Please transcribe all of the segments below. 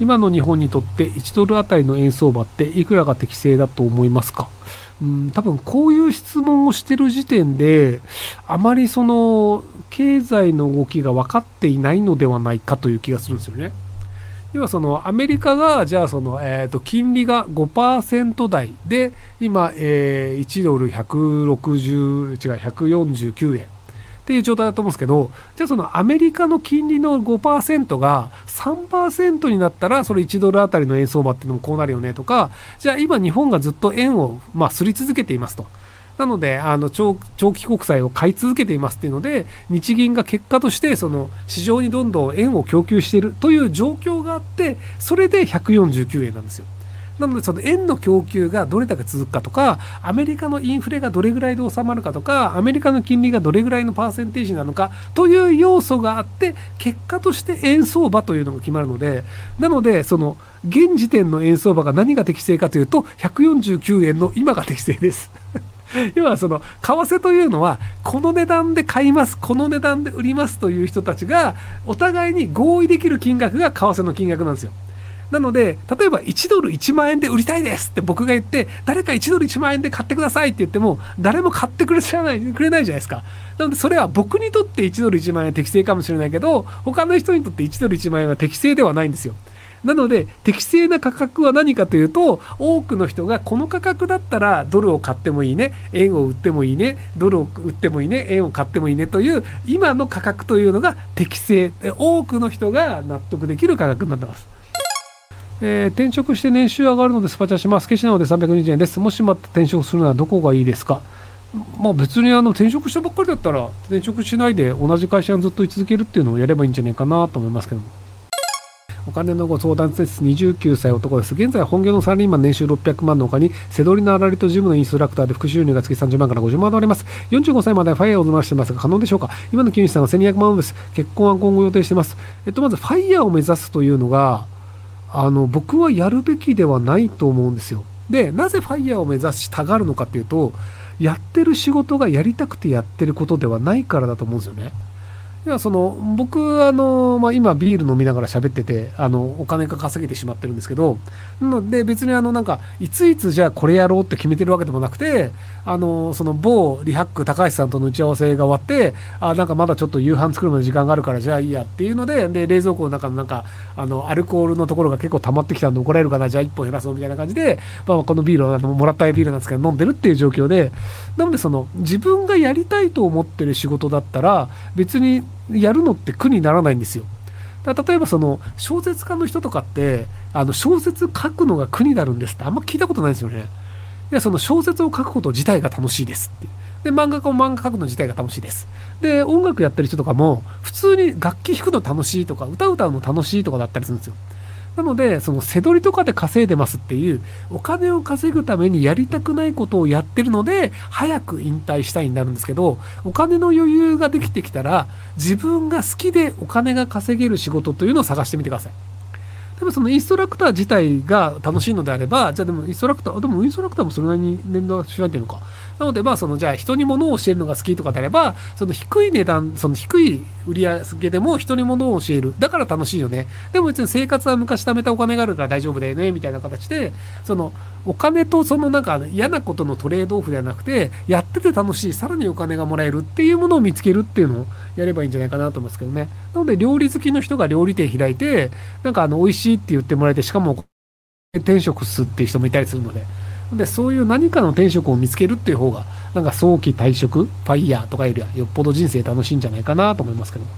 今の日本にとって1ドルあたりの円相場っていくらが適正だと思いますか？うん、多分こういう質問をしてる時点で、あまりその経済の動きが分かっていないのではないかという気がするんですよね。要はそのアメリカがじゃあその、えー、と金利が5%台で今、えー、1ドル160違う149円っていう状態だと思うんですけどじゃあそのアメリカの金利の5%が3%になったらそれ1ドルあたりの円相場っていうのもこうなるよねとかじゃあ今日本がずっと円をまあすり続けていますと。なので、あの長期国債を買い続けていますっていうので、日銀が結果として、その市場にどんどん円を供給しているという状況があって、それで149円なんですよ。なので、その円の供給がどれだけ続くかとか、アメリカのインフレがどれぐらいで収まるかとか、アメリカの金利がどれぐらいのパーセンテージなのかという要素があって、結果として円相場というのが決まるので、なので、その、現時点の円相場が何が適正かというと、149円の今が適正です。要はその為替というのはこの値段で買いますこの値段で売りますという人たちがお互いに合意できる金額が為替の金額なんですよ。なので、例えば1ドル1万円で売りたいですって僕が言って、誰か1ドル1万円で買ってくださいって言っても、誰も買ってくれないくれないじゃないですか。なので、それは僕にとって1ドル1万円は適正かもしれないけど、他の人にとって1ドル1万円は適正ではないんですよ。なので、適正な価格は何かというと、多くの人がこの価格だったらドルを買ってもいいね、円を売ってもいいね、ドルを売ってもいいね、円を買ってもいいねという、今の価格というのが適正。多くの人が納得できる価格になってます。えー、転職して年収上がるのでスパチャします。消しなので320円です。もしまた転職するならどこがいいですか？まあ別にあの転職したばっかりだったら転職しないで同じ会社にずっと居続けるっていうのをやればいいんじゃないかなと思いますけども。お金のご相談です。29歳男です。現在本業のサラリーマン年収600万の他に、セドリの粗利とジムのインストラクターで副収入が月30万から50万であります。45歳までファイヤーを伸ばしてますが可能でしょうか今の金融資産は1200万です。結婚は今後予定しています。えっと、まずファイヤーを目指すというのが、あの、僕はやるべきではないと思うんですよ。で、なぜ FIRE を目指したがるのかっていうと、やってる仕事がやりたくてやってることではないからだと思うんですよね。いやその僕あの、まあ、今ビール飲みながら喋っててあのお金が稼げてしまってるんですけどで別にあのなんかいついつじゃあこれやろうって決めてるわけでもなくてあのその某リハック高橋さんとの打ち合わせが終わってあなんかまだちょっと夕飯作るまで時間があるからじゃあいいやっていうのでで冷蔵庫の中のなんかあのアルコールのところが結構溜まってきたんで怒られるかなじゃあ1本減らそうみたいな感じで、まあ、このビールをもらったビールなんですけど飲んでるっていう状況でなのでその自分がやりたいと思ってる仕事だったら別にやるのって苦にならないんですよ。だ例えばその小説家の人とかってあの小説書くのが苦になるんですってあんま聞いたことないですよね。いやその小説を書くこと自体が楽しいですって。で漫画家も漫画書くの自体が楽しいです。で音楽やってる人とかも普通に楽器弾くの楽しいとか歌歌うの楽しいとかだったりするんですよ。なので、その背取りとかで稼いでますっていう、お金を稼ぐためにやりたくないことをやってるので、早く引退したいになるんですけど、お金の余裕ができてきたら、自分が好きでお金が稼げる仕事というのを探してみてください。でもそのインストラクター自体が楽しいのであれば、じゃあでもインストラクター、でもインストラクターもそれなりに年度しないっていうのか。なので、まあ、その、じゃあ、人に物を教えるのが好きとかであれば、その低い値段、その低い売り上げでも人に物を教える。だから楽しいよね。でも別に生活は昔貯めたお金があるから大丈夫だよね、みたいな形で、その、お金とそのなんか嫌なことのトレードオフではなくて、やってて楽しい、さらにお金がもらえるっていうものを見つけるっていうのをやればいいんじゃないかなと思うんですけどね。なので、料理好きの人が料理店開いて、なんかあの、美味しいって言ってもらえて、しかも、転職すっていう人もいたりするので、で、そういう何かの転職を見つけるっていう方が、なんか早期退職、ファイヤーとかよりはよっぽど人生楽しいんじゃないかなと思いますけども。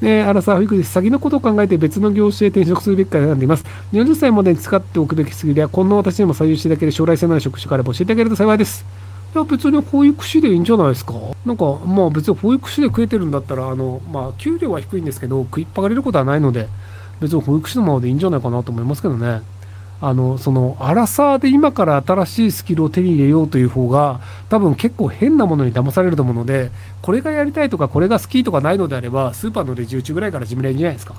ねアラサー保育士、先のことを考えて別の業種へ転職するべきか選んでいます。40歳までに使っておくべきすぎでは、こんな私にも採用していただける将来性のある職種があれば教えてあげると幸いです。いや、別に保育士でいいんじゃないですか。なんか、まあ別に保育士で食えてるんだったら、あの、まあ給料は低いんですけど、食いっぱがれることはないので、別に保育士のままでいいんじゃないかなと思いますけどね。あの、その、アラサーで今から新しいスキルを手に入れようという方が、多分結構変なものに騙されると思うので、これがやりたいとか、これが好きとかないのであれば、スーパーのレジ打ちぐらいから始めれるんじゃないですか。